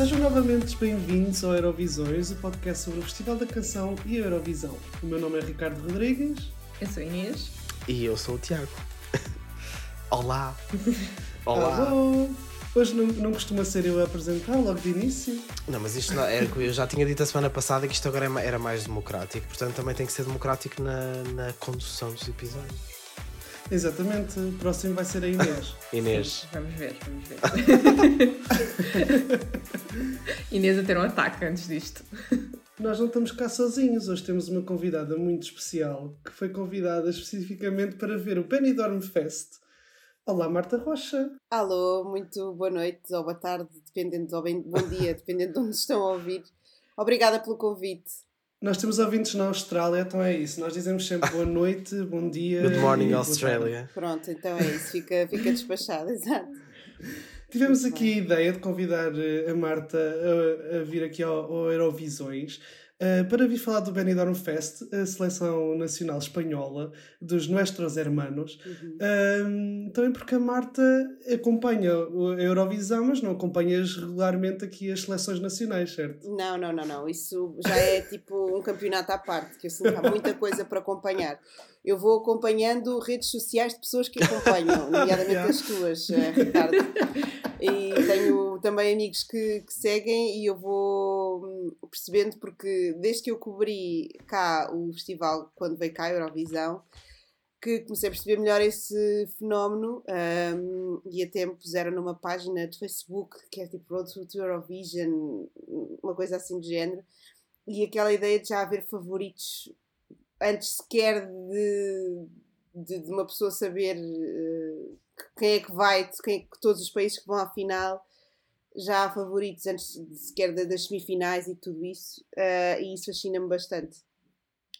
Sejam novamente bem-vindos ao Eurovisões, o podcast sobre o Festival da Canção e a Eurovisão. O meu nome é Ricardo Rodrigues. Eu sou Inês. E eu sou o Tiago. Olá! Olá! Alô! Hoje não, não costuma ser eu a apresentar logo de início. Não, mas isto não, é, eu já tinha dito a semana passada que isto agora é era mais democrático, portanto também tem que ser democrático na, na condução dos episódios. Exatamente, o próximo vai ser a Inês. Inês. Vamos ver, vamos ver. Inês a ter um ataque antes disto. Nós não estamos cá sozinhos, hoje temos uma convidada muito especial que foi convidada especificamente para ver o Benidorm Fest. Olá, Marta Rocha. Alô, muito boa noite ou boa tarde, dependendo, ou bem, bom dia, dependendo de onde estão a ouvir. Obrigada pelo convite. Nós temos ouvintes na Austrália, então é isso. Nós dizemos sempre boa noite, bom dia. Good morning, boa Australia. Pronto, então é isso, fica, fica despachado, exato. Tivemos aqui a ideia de convidar eh, a Marta a, a vir aqui ao, ao Eurovisões uh, para vir falar do Benidorm Fest, a seleção nacional espanhola dos Nuestros Hermanos. Uhum. Uh, também porque a Marta acompanha a Eurovisão, mas não acompanhas regularmente aqui as seleções nacionais, certo? Não, não, não, não. Isso já é tipo um campeonato à parte, que eu sinto que há muita coisa para acompanhar. Eu vou acompanhando redes sociais de pessoas que acompanham, nomeadamente Yeah. as tuas, eh, Ricardo. E tenho também amigos que, que seguem e eu vou hum, percebendo, porque desde que eu cobri cá o festival, quando veio cá a Eurovisão, que comecei a perceber melhor esse fenómeno hum, e até me puseram numa página de Facebook que é tipo Road to Eurovision, uma coisa assim do género, e aquela ideia de já haver favoritos antes sequer de, de, de uma pessoa saber eh, quem é que vai, quem é todos os países que vão à final já há favoritos antes de sequer da- das semifinais e tudo isso, eh, e isso fascina-me bastante.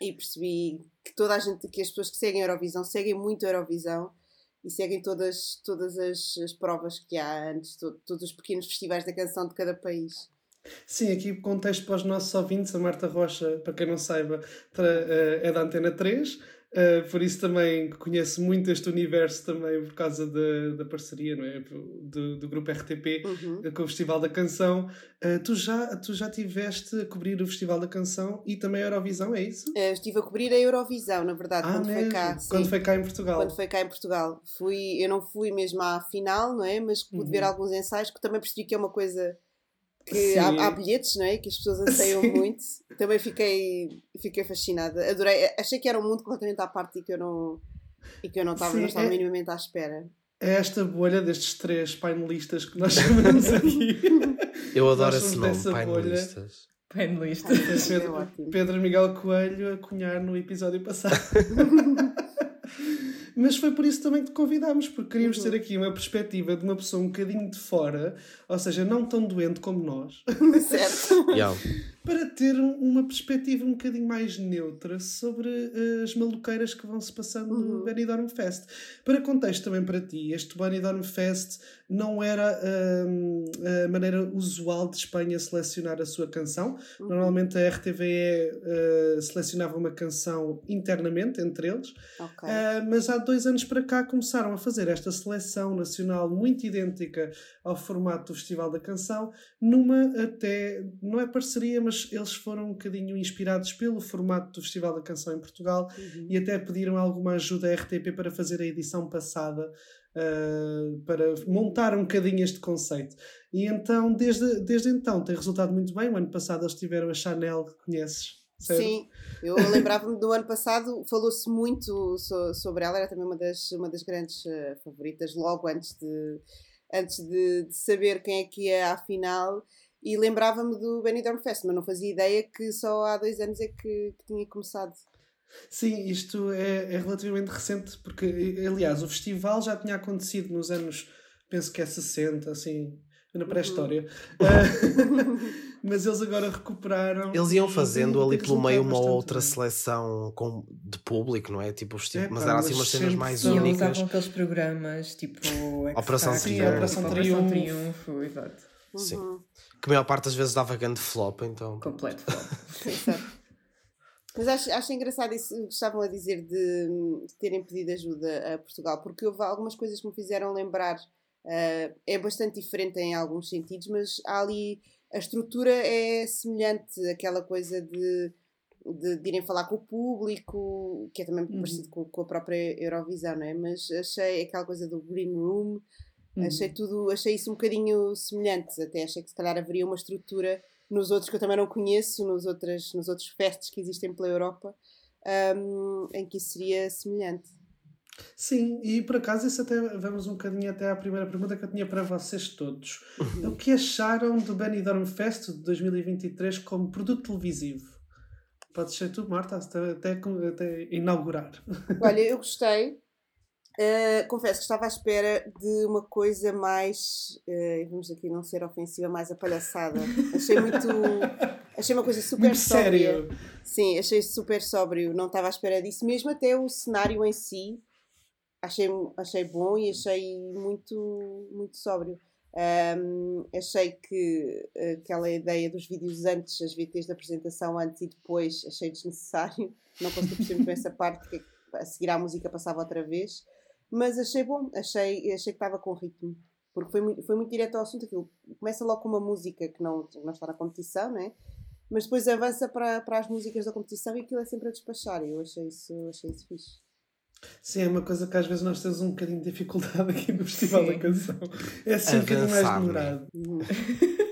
E percebi que toda a gente, que as pessoas que seguem a Eurovisão seguem muito a Eurovisão e seguem todas, todas as, as provas que há antes, to- todos os pequenos festivais da canção de cada país. Sim, aqui contexto para os nossos ouvintes, a Marta Rocha, para quem não saiba, eh, é da Antena 3, eh, por isso também conheço muito este universo também por causa da, da parceria, não é? Do, do grupo RTP Uhum. com o Festival da Canção. Eh, tu, já, tu já tiveste a cobrir o Festival da Canção e também a Eurovisão, é isso? Eh, estive a cobrir a Eurovisão, na verdade, ah, quando foi mesmo? cá. Quando sim. foi cá em Portugal. quando foi cá em Portugal. Fui, eu não fui mesmo à final, não é? Mas pude Uhum. ver alguns ensaios que também percebi que é uma coisa que há, há bilhetes, não é? Que as pessoas anseiam Sim. muito. Também fiquei, fiquei fascinada. Adorei. Achei que era um mundo completamente à parte e que eu não e que eu não estava, Sim, não estava é- minimamente à espera. É esta bolha destes três painelistas que nós chamamos aqui. Eu adoro esse nome, bolha. painelistas. Painelista. É Pedro. Pedro Miguel Coelho a cunhar no episódio passado. Mas foi por isso também que te convidámos, porque queríamos Uhum. ter aqui uma perspectiva de uma pessoa um bocadinho de fora, ou seja, não tão doente como nós, certo. Yeah. Para ter um- uma perspectiva um bocadinho mais neutra sobre eh, as maluqueiras que vão se passando no Uhum. Benidorm Fest. Para contexto também para ti, este Benidorm Fest não era hum, a maneira usual de Espanha selecionar a sua canção. Uhum. Normalmente a RTVE eh, selecionava uma canção internamente entre eles, Ok. Uh, mas há dois anos para cá começaram a fazer esta seleção nacional muito idêntica ao formato do Festival da Canção, numa até, não é parceria, mas eles foram um bocadinho inspirados pelo formato do Festival da Canção em Portugal Uhum. e até pediram alguma ajuda à RTP para fazer a edição passada. uh, para montar um bocadinho este conceito e então desde, desde então tem resultado muito bem o ano passado eles tiveram a Chanel que conheces certo? Sim, eu lembrava-me do ano passado, falou-se muito so- sobre ela, era também uma das, uma das grandes eh, favoritas, logo antes de, antes de, de saber quem é que ia à final. E lembrava-me do Benidorm Fest, mas não fazia ideia que só há dois anos é que, que tinha começado. Sim, isto é, é relativamente recente, porque, aliás, o festival já tinha acontecido nos anos, penso que é 60, assim, na pré-história. Ah, mas eles agora recuperaram. Eles iam fazendo ali pelo meio uma outra bem. seleção com, de público, não é? Tipo, os tipo- É, mas eram assim mas umas cenas mais são- E eles únicas. usavam aqueles programas tipo Operação Sim, a Operação Triunfo. Triunfo, exato. Sim. Que a maior parte das vezes dava grande flop, então. Completo flop. Exato. Mas acho, acho engraçado isso que estavam a dizer de, de terem pedido ajuda a Portugal, porque houve algumas coisas que me fizeram lembrar. eh, é bastante diferente em alguns sentidos, mas há ali a estrutura é semelhante àquela coisa de, de, de irem falar com o público, que é também Uhum. parecido com, com a própria Eurovisão, não é? Mas achei aquela coisa do green room, Uhum. achei tudo, achei isso um bocadinho semelhante, até achei que se calhar haveria uma estrutura nos outros que eu também não conheço, nos, outras, nos outros festos que existem pela Europa, hum, em que isso seria semelhante. Sim, e por acaso isso até vamos um bocadinho até à primeira pergunta que eu tinha para vocês todos. O que acharam do Benidorm Fest de 2023 como produto televisivo? Pode ser tu, Marta, até, até, até inaugurar. Olha, eu gostei. Uh, confesso que estava à espera de uma coisa mais, uh, vamos aqui não ser ofensiva, mais apalhaçada. Achei muito. Achei uma coisa super Muito sóbria. sério. Sim, achei super sóbrio. Não estava à espera disso. Mesmo até o cenário em si, achei, achei bom e achei muito, muito sóbrio. Um, achei que aquela ideia dos vídeos antes, as VTs da apresentação antes e depois, achei desnecessário. Não consegui perceber muito bem essa parte, que a seguir à música passava outra vez. Mas achei bom, achei, achei que estava com ritmo. Porque foi muito, foi muito direto ao assunto. Aquilo começa logo com uma música que não, não está na competição, né? mas depois avança para, para as músicas da competição e aquilo é sempre a despachar. Eu achei isso, achei isso fixe. Sim, é uma coisa que às vezes nós temos um bocadinho de dificuldade aqui no Festival Sim. da Canção. É assim um bocadinho mais demorado. Uhum.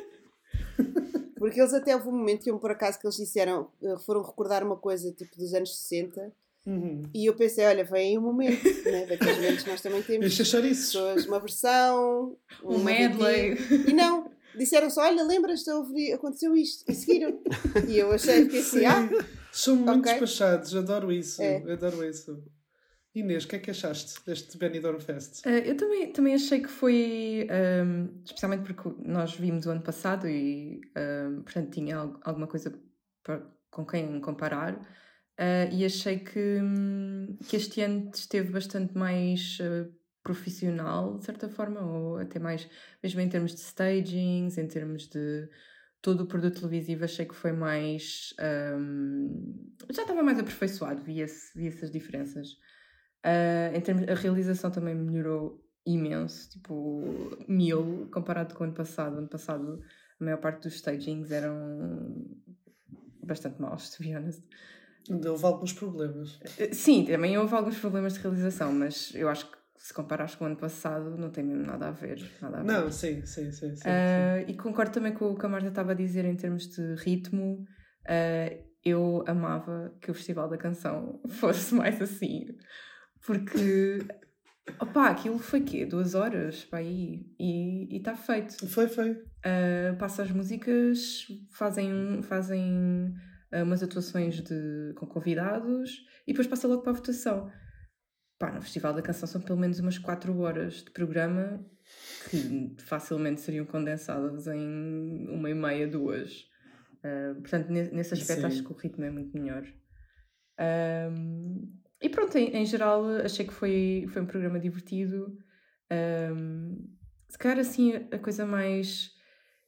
Porque eles até houve um momento que eu, por acaso que eles disseram, eh, foram recordar uma coisa tipo dos anos 60 Uhum. e eu pensei, olha, vem aí um momento, né? daqueles momentos que nós também temos Deixa achar isso. pessoas, uma versão, Um uma medley. E não, disseram só, olha, lembras-te, aconteceu isto, e seguiram. E eu achei, fiquei assim, ah, São muito Ok. despachados, adoro isso. É. Adoro isso. Inês, o que é que achaste deste Benidorm Fest? Uh, eu também, também achei que foi, um, especialmente porque nós vimos o ano passado e, um, portanto, tinha al- alguma coisa para- com quem comparar. Uh, e achei que, hum, que este ano esteve bastante mais uh, profissional, de certa forma, ou até mais, mesmo em termos de stagings, em termos de todo o produto televisivo, achei que foi mais. um, já estava mais aperfeiçoado, via-se via as diferenças. Uh, em termos, a realização também melhorou imenso, tipo mil comparado com o ano passado. O ano passado a maior parte dos stagings eram bastante maus, to be honest. Ainda houve alguns problemas. Uh, Sim, também houve alguns problemas de realização, mas eu acho que se comparares com o ano passado não tem mesmo nada a ver. Nada a ver. Não, sim, sim, sim. sim, Uh, e concordo também com o que a Marta estava a dizer em termos de ritmo. Uh, eu amava que o Festival da Canção fosse mais assim. Porque, opá, aquilo foi quê? Duas horas para aí e está feito. sim. Foi, foi. Uh, passa as músicas, fazem, fazem uh, umas atuações de, com convidados e depois passa logo para a votação. Pá, no Festival da Canção são pelo menos umas 4 horas de programa que facilmente seriam condensadas em uma e meia, duas. Uh, portanto, ne- nesse aspecto Sim. acho que o ritmo é muito melhor. Um, e pronto, em, em geral achei que foi, foi um programa divertido. Um, se calhar assim a coisa mais.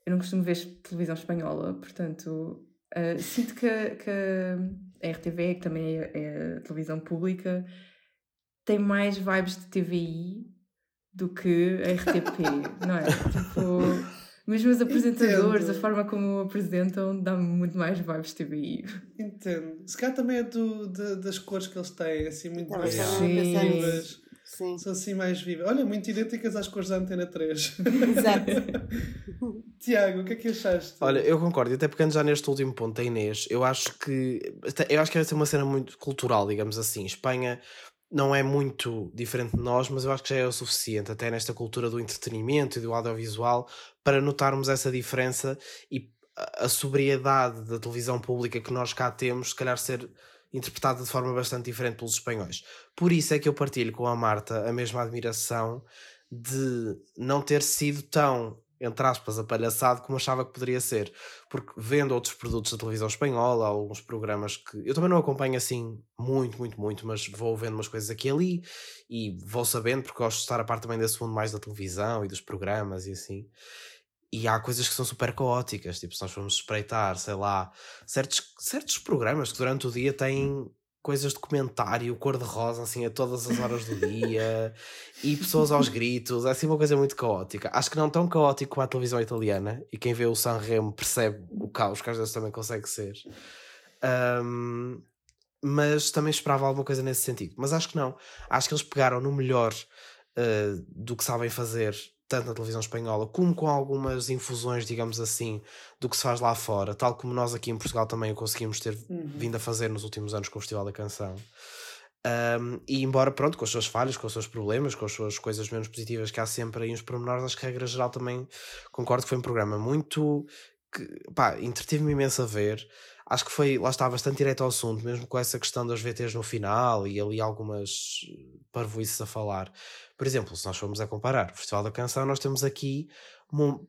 Eu não costumo ver televisão espanhola, portanto uh, sinto que, a- que a RTV, que também é, é a televisão pública, tem mais vibes de TVI do que a RTP, não é? Tipo, mesmo os apresentadores, Entendo. a forma como apresentam, dá-me muito mais vibes de TVI. Entendo. Se calhar também é do, de- das cores que eles têm, assim, muito mais vivas. Sim, São assim mais vivas. Olha, muito idênticas às cores da Antena 3. exato. Tiago, o que é que achaste? Olha, eu concordo, e até pegando já neste último ponto da Inês, eu acho que eu acho que essa é uma cena muito cultural, digamos assim. Espanha não é muito diferente de nós, mas eu acho que já é o suficiente, até nesta cultura do entretenimento e do audiovisual, para notarmos essa diferença e a a sobriedade da televisão pública que nós cá temos, se calhar ser interpretada de forma bastante diferente pelos espanhóis. Por isso é que eu partilho com a Marta a mesma admiração de não ter sido tão, entre aspas, apalhaçado como achava que poderia ser. Porque vendo outros produtos da televisão espanhola, alguns programas que eu também não acompanho assim muito, muito, muito, mas vou vendo umas coisas aqui e ali e vou sabendo, porque gosto de estar a par também desse mundo mais da televisão e dos programas e assim. E há coisas que são super caóticas, tipo, se nós formos espreitar, sei lá, certos, certos programas que durante o dia têm coisas de comentário cor-de-rosa, assim, a todas as horas do dia, e pessoas aos gritos, é assim uma coisa muito caótica. Acho que não tão caótico como a televisão italiana, e quem vê o Sanremo percebe o caos que às vezes também consegue ser. Um, mas também esperava alguma coisa nesse sentido. Mas acho que não. Acho que eles pegaram no melhor uh, do que sabem fazer, tanto na televisão espanhola, como com algumas infusões, digamos assim, do que se faz lá fora, tal como nós aqui em Portugal também o conseguimos ter uhum. vindo a fazer nos últimos anos com o Festival da Canção. Um, e embora, pronto, com as suas falhas, com os seus problemas, com as suas coisas menos positivas que há sempre aí uns pormenores, acho que a regra geral também concordo que foi um programa muito que, pá, entretive-me imenso a ver acho que foi, lá está, bastante direto ao assunto, mesmo com essa questão das VTs no final e ali algumas parvoices a falar. Por exemplo, se nós formos a comparar o Festival da Canção, nós temos aqui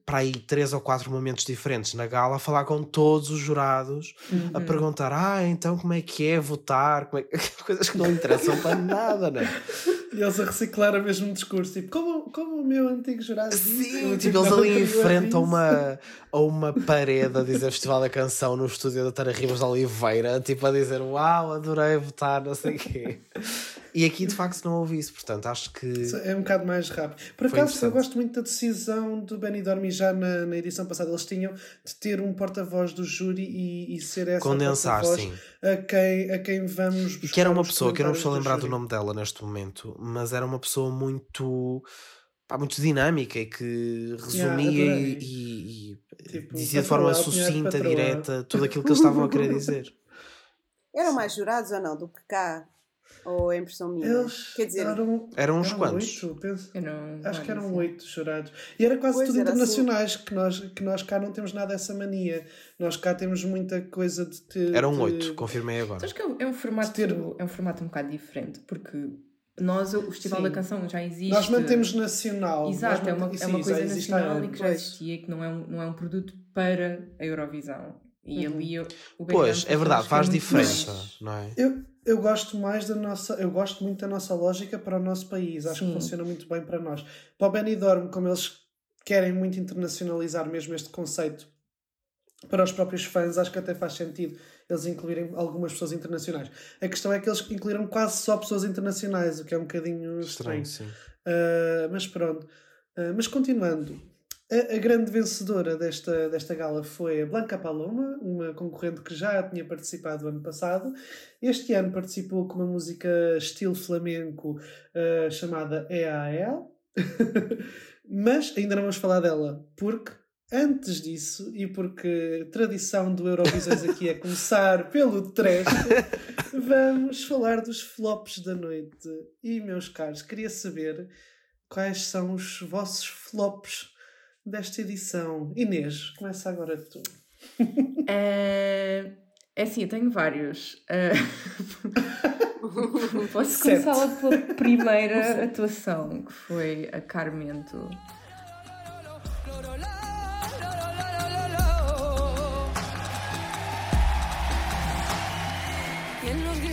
para aí três ou quatro momentos diferentes na gala a falar com todos os jurados uhum. a perguntar ah então como é que é votar? É... coisas que não interessam para nada né? E eles a reciclar o mesmo discurso tipo como, como o meu antigo jurado sim tipo eles ali em frente a uma, a uma parede a dizer Festival da Canção no estúdio da Tara Ribas de Oliveira tipo a dizer uau adorei votar não sei o quê e aqui de facto não houve isso, portanto acho que. É um bocado mais rápido. Por acaso eu gosto muito da decisão do Benidorm e já na, na edição passada eles tinham de ter um porta-voz do júri e, e ser essa Condensar, sim. A quem, a quem vamos. E que era uma pessoa, que eu não estou a lembrar do, do nome dela neste momento, mas era uma pessoa muito pá, muito dinâmica e que resumia yeah, e, e, e tipo, dizia de forma sucinta, direta, tudo aquilo que eles estavam a querer dizer. Eram mais jurados ou não do que cá? Ou é impressão minha? Eles Quer dizer, eram, eram uns eram quantos? Oito, penso. Não, acho que eram oito jurados. E era quase pois tudo era internacionais, assim. que, nós, que nós cá não temos nada dessa mania. Nós cá temos muita coisa de ter. Eram oito, confirmei agora. Acho que é um, formato, ter... é um formato um bocado diferente, porque nós, o Festival Sim. da Canção já existe. Nós mantemos nacional. Exato, é uma, é uma coisa nacional e que já existia, que não é, um, não é um produto para a Eurovisão. E uhum. ali o Pois, é verdade, faz diferença, não é? Eu, eu gosto mais da nossa, eu gosto muito da nossa lógica para o nosso país. Acho Sim. que funciona muito bem para nós. Para o Benidorm, como eles querem muito internacionalizar mesmo este conceito para os próprios fãs, acho que até faz sentido eles incluírem algumas pessoas internacionais. A questão é que eles incluíram quase só pessoas internacionais, o que é um bocadinho estranho. estranho uh, mas pronto. Uh, mas continuando, a, a, grande vencedora desta, desta gala foi a Blanca Paloma, uma concorrente que já tinha participado ano passado. Este ano participou com uma música estilo flamenco uh, chamada EAL. Mas ainda não vamos falar dela, porque antes disso, e porque tradição do Eurovisões aqui é começar pelo trash, vamos falar dos flops da noite. E, meus caros, queria saber quais são os vossos flops desta edição. Inês, começa agora tu. É, é assim, eu tenho vários. Uh... Posso começar pela primeira atuação, que foi a Carmento.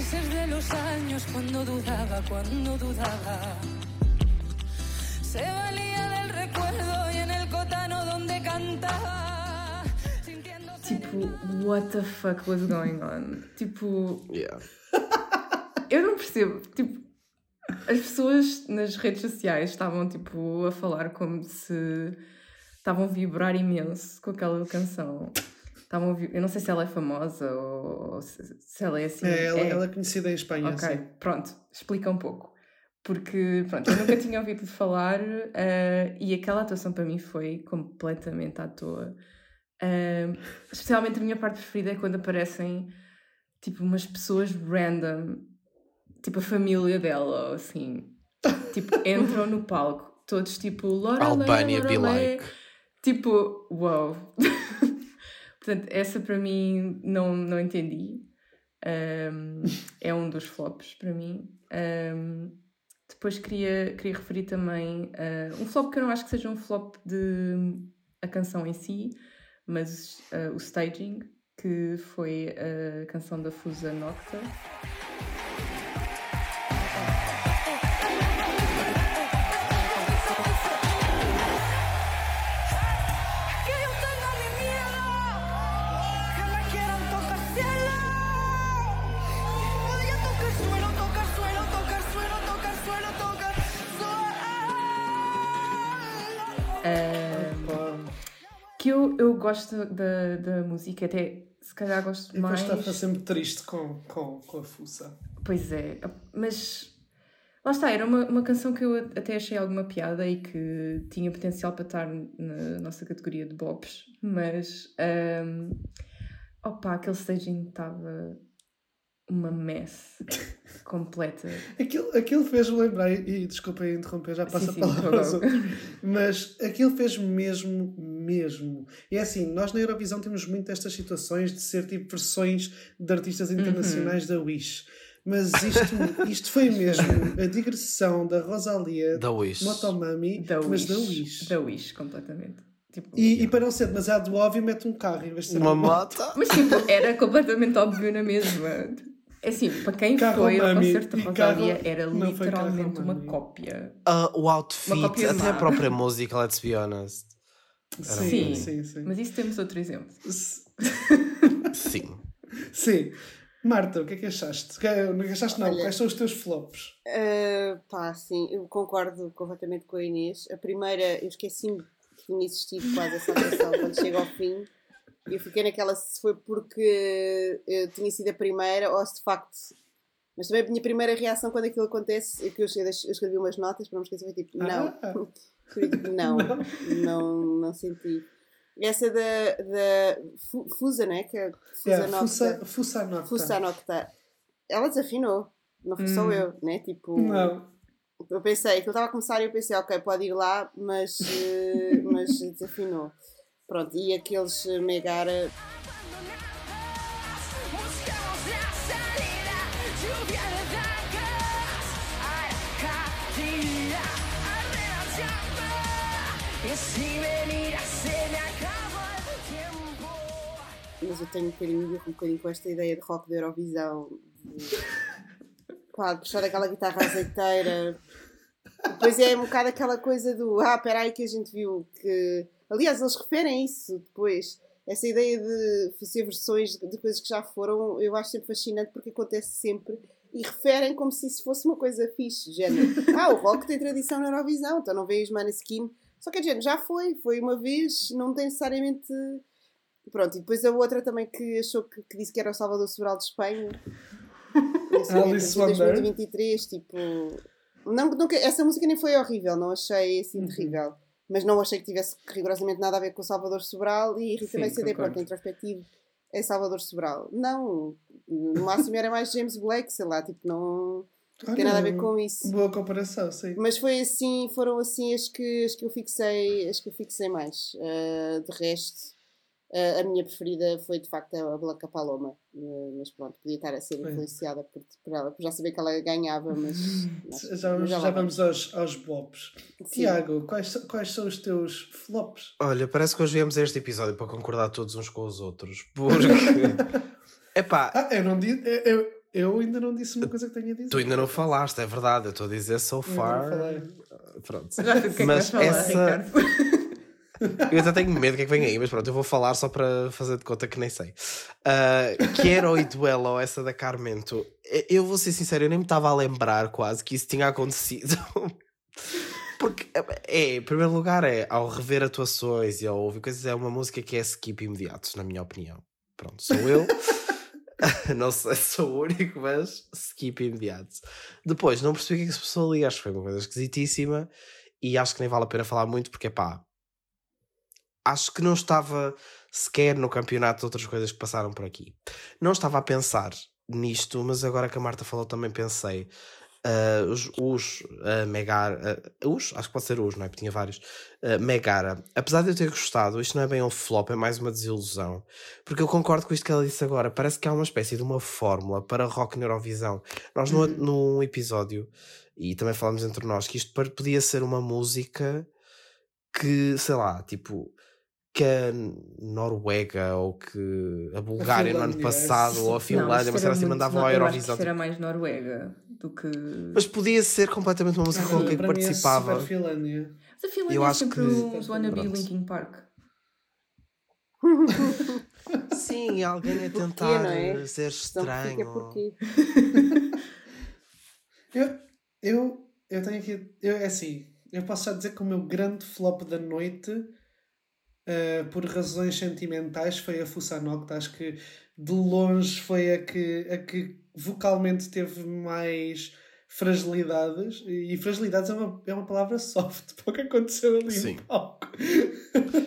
De los años, cuando dudaba, cuando dudaba, se valía what the fuck was going on? Tipo. Yeah. Eu não percebo. Tipo, as pessoas nas redes sociais estavam tipo a falar como se estavam a vibrar imenso com aquela canção. Estavam a... Eu não sei se ela é famosa ou se ela é assim. É, ela é, ela é conhecida em Espanha. Ok, sim. pronto, explica um pouco. Porque, pronto, eu nunca tinha ouvido falar uh, e aquela atuação para mim foi completamente à toa. Especialmente a minha parte preferida é quando aparecem tipo umas pessoas random, tipo a família dela, assim, tipo entram no palco, todos tipo Albania be like. Tipo, uau. Wow. Portanto, essa para mim não, não entendi. Um, é um dos flops para mim. Um, depois queria, queria referir também uh, um flop que eu não acho que seja um flop de a canção em si, mas uh, o staging, que foi a canção da Fusa Nocta. Eu gosto da, da música, até se calhar gosto E depois mais. estava sempre triste com, com, com a fuça. Pois é, mas lá está, era uma, uma canção que eu até achei alguma piada e que tinha potencial para estar na nossa categoria de bobs, mas um, opa, aquele staging estava uma mess completa. Aquilo, aquilo fez-me lembrar, e, e desculpem interromper, já passa Sim, a palavra aos outros, mas aquilo fez mesmo, mesmo. E é assim, nós na Eurovisão temos muito estas situações de ser tipo versões de artistas internacionais Uhum. da Wish. Mas isto, isto foi mesmo a digressão da Rosalia, Da Wish. Motomami, Da mas Wish, da Wish. Da Wish, completamente. Tipo, E, e para não ser demasiado óbvio, mete um carro em vez de ser Uma um- moto. Mas tipo, era completamente óbvio na mesma. É assim, para quem Carro foi ao concerto da Rosalia, era literalmente uma Mami. cópia. Ah, o outfit, Uma cópia até a própria música, let's be honest. Sim, Sim, sim, sim. Mas isso temos outro exemplo. Sim. Sim. Marta, o que é que achaste? Não achaste não? Olha- Quais são os teus flops? Uh, pá, sim, eu concordo completamente com a Inês. A primeira, eu esqueci-me que tinha existido quase essa canção quando chega ao fim. E eu fiquei naquela se foi porque eu tinha sido a primeira ou se de facto. Mas também a minha primeira reação quando aquilo acontece é que eu, eu escrevi umas notas para não me esquecer, foi tipo, não. Ah. Não, não, não senti. Essa da, da Fu- Fusa, né? Que é Fusa Yeah, Nocta. Fusa, Fusa Nocta. Fusa Nocta. Ela desafinou, não fui só Hum. eu, né? Tipo. Não. Eu pensei, que ele estava a começar e eu pensei, ok, pode ir lá, mas, eh, mas desafinou. Pronto, e aqueles Megara, mas eu tenho um bocadinho, um bocadinho com esta ideia de rock da Eurovisão. De puxar aquela guitarra azeiteira. Depois é um bocado aquela coisa do, ah, espera aí que a gente viu que... Aliás, eles referem isso depois. Essa ideia de fazer versões de, coisas que já foram, eu acho sempre fascinante porque acontece sempre. E referem como se isso fosse uma coisa fixe, género. Ah, o rock tem tradição na Eurovisão, então não veio os Maneskin. Só que, género, já foi, foi uma vez, não tem necessariamente... Pronto, e depois a outra também que achou que, que disse que era o Salvador Sobral de Espanha. Momento, Alice em Wonder. 2023, tipo. Não, nunca, essa música nem foi horrível, não achei assim Uhum. terrível. Mas não achei que tivesse rigorosamente nada a ver com o Salvador Sobral e CD, concordo. pronto, introspectivo é Salvador Sobral. Não, no máximo era mais James Blake, sei lá, tipo, não Olha, tem nada a ver com isso. Boa comparação, sim. Mas foi assim, foram assim as que, as que eu fixei, as que eu fixei mais. Ah, de resto, ah, a minha preferida foi de facto a Blanca Paloma. Ah, mas pronto, podia estar a ser influenciada por, por ela, por já saber que ela ganhava, mas. que- Já vamos, já já vamos aos, aos. Sim. Tiago, quais, são- quais são os teus flops? Olha, parece que hoje viemos a este episódio para concordar todos uns com os outros. Porque. Epá, Ah, eu não disse. Eu, eu ainda não disse uma coisa que tenho a dizer. tu ainda não falaste, é verdade. Eu estou a dizer so far. Pronto. É que Mas essa- Ricardo. Eu até tenho medo do que é que vem aí, mas pronto, eu vou falar só para fazer de conta que nem sei. Uh, Quero e Duelo, essa da Carmento. Eu vou ser sincero, eu nem me estava a lembrar quase que isso tinha acontecido. Porque, é, em primeiro lugar, é ao rever atuações e ao ouvir coisas, é uma música que é skip imediato, na minha opinião. Pronto, sou eu. não sei se sou o único, mas skip imediato. Depois, não percebi o que é que se passou ali, acho que foi uma coisa esquisitíssima e acho que nem vale a pena falar muito porque, pá, acho que não estava sequer no campeonato de outras coisas que passaram por aqui. Não estava a pensar nisto, mas agora que a Marta falou também pensei. ah, os, os ah, Megara, ah, os, acho que pode ser os, não é? Porque tinha vários. ah, Megara, apesar de eu ter gostado, isto não é bem um flop, é mais uma desilusão. Porque eu concordo com isto que ela disse agora. Parece que há uma espécie de uma fórmula para rock na Eurovisão. Nós, no, num episódio, e também falamos entre nós, que isto podia ser uma música que, sei lá, tipo, que a Noruega ou que a Bulgária no ano passado ou a Finlândia, mas era assim, mandavam à Eu acho que Eurovisão. era tipo, mais Noruega do que. Mas podia ser completamente uma música com quem Para mim é participava. Finlândia. Mas a Finlândia Eu é acho sempre que- uns wannabe. Linkin Park. Sim, alguém a tentar é? ser Então estranho. porquê. Eu, eu, eu tenho aqui. Eu, é assim, eu posso já dizer que o meu grande flop da noite uh, por razões sentimentais foi a Fussa Nocta. Acho que de longe foi a que, a que vocalmente teve mais fragilidades. E fragilidades é uma, é uma palavra soft para o que aconteceu ali Sim. no palco.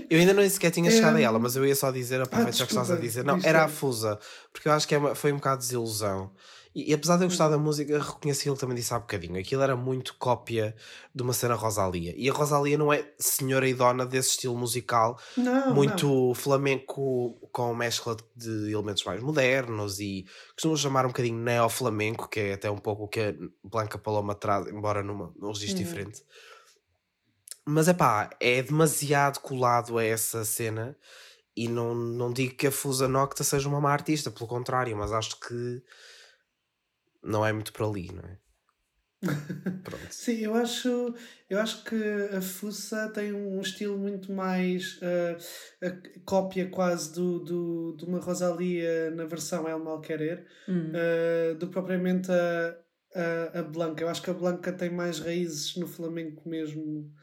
Eu ainda nem sequer tinha chegado a É, ela, mas eu ia só dizer, aproveita já que estás a dizer. Não, era a. Fusa, porque eu acho que é uma- foi um bocado de desilusão. E, e apesar de eu gostar da música, reconheci que também disse há bocadinho. Aquilo era muito cópia de uma cena Rosalia. E a Rosalia não é senhora e dona desse estilo musical, Não, muito não. flamenco com mescla de elementos mais modernos e costumam chamar um bocadinho neo-flamenco, que é até um pouco o que a Blanca Paloma traz, embora numa, num registro Uhum. diferente. Mas é pá, é demasiado colado a essa cena e não, não digo que a Fusa Nocta seja uma má artista, pelo contrário, mas acho que não é muito por ali, não é? Pronto. Sim, eu acho, eu acho que a Fussa tem um estilo muito mais uh, a cópia quase do, do, de uma Rosalia na versão El Mal Querer Hum. uh, do que propriamente a, a, a Blanca. Eu acho que a Blanca tem mais raízes no flamenco mesmo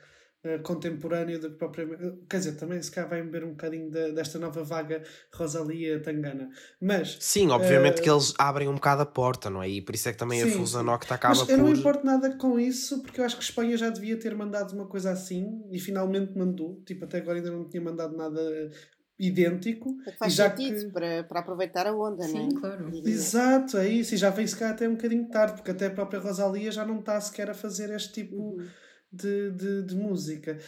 uh, contemporâneo do que propriamente. Quer dizer, também se calhar vai beber um bocadinho da- desta nova vaga Rosalia Tangana. Mas Sim, obviamente Eh, que eles abrem um bocado a porta, não é? E por isso é que também a Sim, Fusa sim. Nocta acaba Mas eu não por. importo nada com isso, porque eu acho que Espanha já devia ter mandado uma coisa assim e finalmente mandou. Tipo, até agora ainda não tinha mandado nada idêntico. Que faz E já sentido que- para, para aproveitar a onda, não Sim, é? claro. Exato, é isso. E já veio se calhar até um bocadinho tarde, porque até a própria Rosalia já não está sequer a fazer este tipo Uhum. De, de, de música.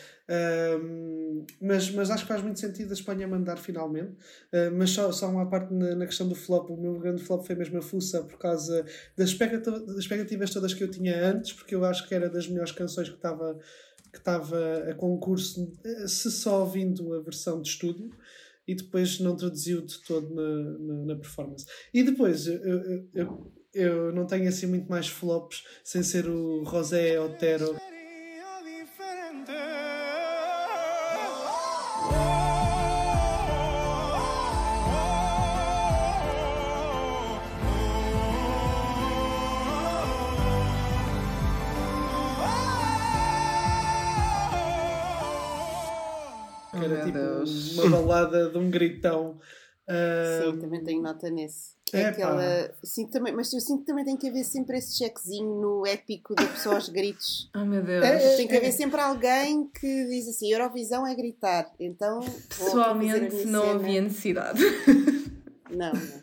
Mas, mas acho que faz muito sentido a Espanha mandar finalmente. Ah, mas só, só uma parte na, na questão do flop. O meu grande flop foi mesmo a Fussa por causa das, expectativa- das expectativas todas que eu tinha antes, porque eu acho que era das melhores canções que estava que estava a concurso, eh, se só ouvindo a versão de estúdio. E depois não traduziu de todo na, na, na performance. E depois, eu, eu, eu, eu não tenho assim muito mais flops sem ser o José Otero. Uma balada de um gritão. Ah, Sim, também tenho nota nesse. é É aquela. Sim, também, mas eu sinto que também tem que haver sempre esse checkzinho no épico da pessoa aos gritos. Oh meu Deus. É, Tem que haver sempre alguém que diz assim: Eurovisão é gritar. Então. Pessoalmente não cena. havia necessidade. Não, não.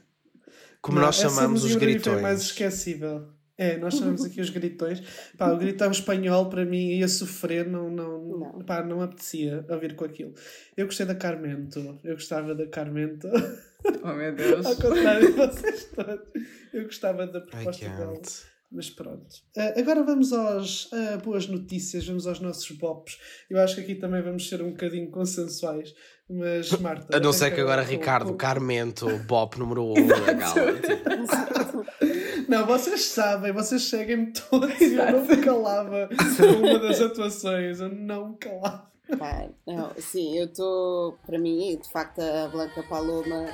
Como não, nós chamamos os gritões. mais esquecível. É, nós chamamos aqui os gritões. Pá, o gritão espanhol para mim ia sofrer, não, não, Não. Pá, não apetecia ouvir com aquilo. Eu gostei da Carmento, eu gostava da Carmento, Oh meu Deus. ao contrário de vocês todos. Eu gostava da proposta dela. Mas pronto. Ah, agora vamos às ah, boas notícias, vamos aos nossos bops. Eu acho que aqui também vamos ser um bocadinho consensuais. Mas, Marta. A não ser que agora com- Ricardo com- Carmento, Bop número 1 um da gala. tipo. Não, vocês sabem, vocês seguem-me todos e eu não me calava com uma das atuações. Eu não me calava. Pá, não, sim, eu estou. Para mim, de facto, a Blanca Paloma.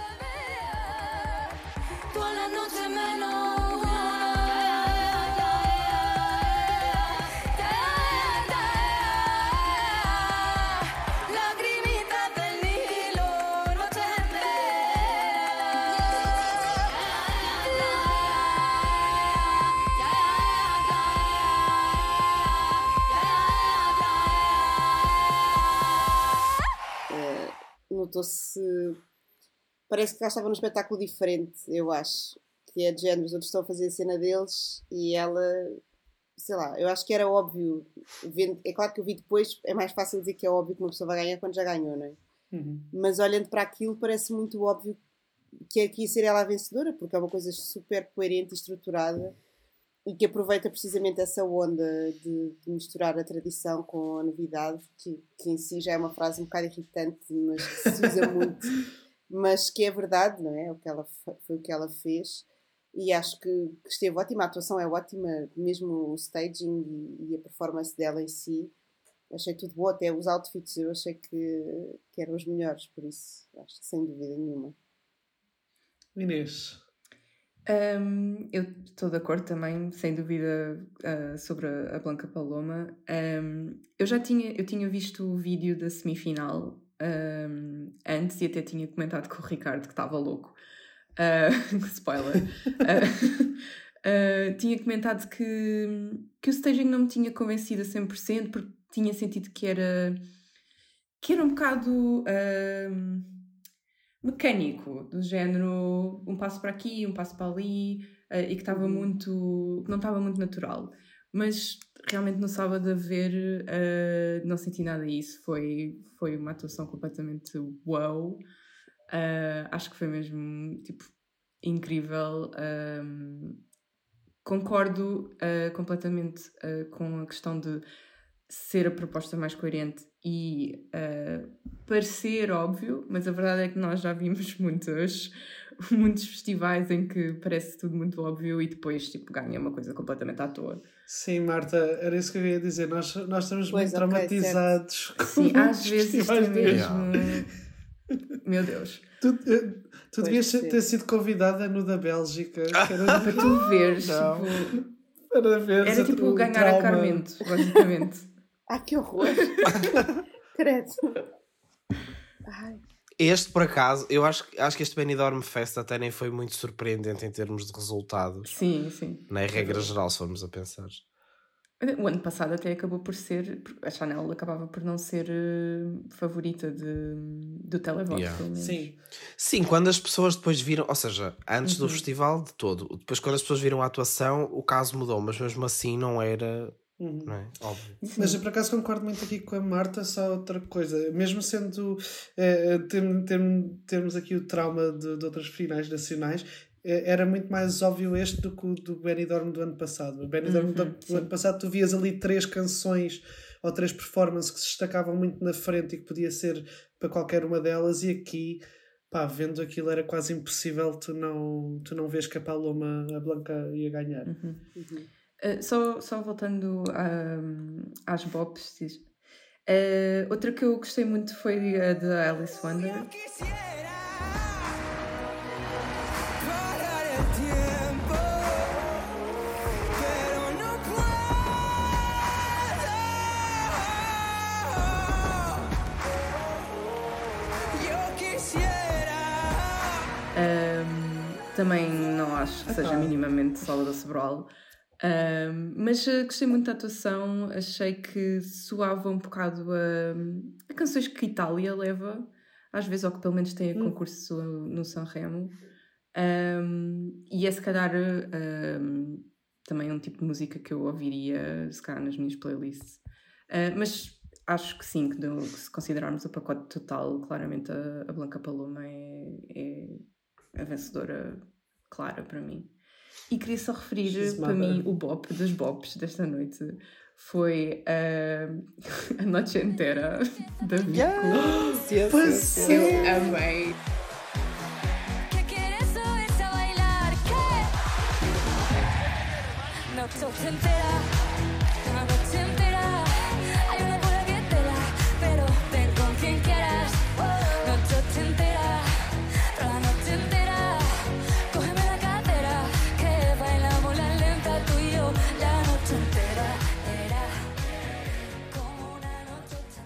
Notou-se. Parece que cá estava num espetáculo diferente, eu acho. Que é de género, os outros estão a fazer a cena deles e ela. Sei lá, eu acho que era óbvio. vendo- é claro que eu vi depois, é mais fácil dizer que é óbvio que uma pessoa vai ganhar quando já ganhou, não é? mas olhando para aquilo parece muito óbvio que é que ia ser ela a vencedora, porque é uma coisa super coerente e estruturada e que aproveita precisamente essa onda de, de misturar a tradição com a novidade, que, que em si já é uma frase um bocado irritante, mas que se usa muito, mas que é verdade, não é? O que ela, foi o que ela fez. E acho que, que esteve ótima, a atuação é ótima, mesmo o staging e, e a performance dela em si. Achei tudo bom, até os outfits eu achei que, que eram os melhores, por isso, acho que sem dúvida nenhuma. Inês. Um, eu estou de acordo também, sem dúvida, uh, sobre a, a Blanca Paloma. Um, eu já tinha, eu tinha visto o vídeo da semifinal ahm, antes e até tinha comentado com o Ricardo que estava louco. Ah, spoiler. Ah, tinha comentado que, que o staging não me tinha convencido a 100% porque tinha sentido que era que era um bocado mecânico, do género um passo para aqui, um passo para ali, ah, e que estava muito. que não estava muito natural. Mas realmente no sábado a ver ah, não senti nada disso. Foi, foi uma atuação completamente wow. Ah, acho que foi mesmo tipo incrível. Ahm, concordo ah, completamente com a questão de ser a proposta mais coerente e ah, parecer óbvio, mas a verdade é que nós já vimos muitos, muitos festivais em que parece tudo muito óbvio e depois tipo, ganha uma coisa completamente à toa. Sim, Marta, era isso que eu ia dizer. Nós, nós estamos Pois, muito traumatizados. com Sim, às vezes é mesmo. Meu Deus. Tu, eh, tu devias sim. ter sido convidada no da Bélgica. que era, Para tu veres, Não. tipo, para ver era tipo ganhar a Carmento, basicamente. Ah, que horror! Credo. Ai, Este, por acaso, eu acho, acho que este Benidorm Fest até nem foi muito surpreendente em termos de resultados. Sim, sim. Na regra geral, se formos a pensar. O ano passado até acabou por ser. A Chanel acabava por não ser eh, favorita de, do televoto, Yeah. pelo menos. Sim. Sim, quando as pessoas depois viram, ou seja, antes do Uhum. festival de todo, depois quando as pessoas viram a atuação, o caso mudou, mas mesmo assim não era, Uhum. não é? Óbvio. Sim. Mas eu por acaso concordo muito aqui com a Marta, só outra coisa. Mesmo sendo eh, tem, tem, termos aqui o trauma de, de outras finais nacionais, eh, era muito mais óbvio este do que o do Benidorm do ano passado. O Benidorm Uhum, do, do sim. ano passado tu vias ali três canções ou três performances que se destacavam muito na frente e que podia ser para qualquer uma delas e aqui pá, vendo aquilo era quase impossível tu não, tu não vês que a Paloma a Blanca ia ganhar. Uhum. uhum. Uh, só, só voltando um, às bops, diz- uh, outra que eu gostei muito foi a da Alice Wonder. Também não acho que seja minimamente Salvador Sobral. Um, mas uh, gostei muito da atuação, achei que soava um bocado a, a canções que a Itália leva, às vezes, ou que pelo menos tem a Hum. concurso no Sanremo. Um, e é se calhar um, também um tipo de música que eu ouviria, se calhar, nas minhas playlists. Uh, mas acho que sim, que se considerarmos o pacote total, claramente a, a Blanca Paloma é, é a vencedora clara para mim. E queria só referir She's para mother. mim o bop dos bops desta noite foi uh, a Noche Inteira da Vico. Yes, yes, yes, yes. Eu amei. ¿Qué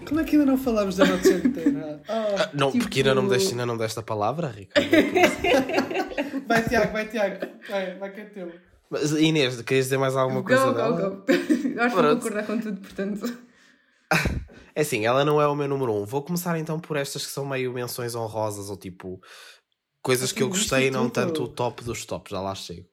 Como é que ainda não falámos da noite inteira? Ah. Não, Tipo- porque ainda não, me deste, ainda não deste a palavra, Ricardo. Vai, Tiago, vai, Tiago. Vai, vai que é teu. Mas, Inês, querias dizer mais alguma coisa Go, dela? go, go. Acho que vou concordar com tudo, portanto. É assim, ela não é o meu número um. Vou começar então por estas que são meio menções honrosas ou tipo coisas que eu gostei, não tanto o top dos tops, já lá chego.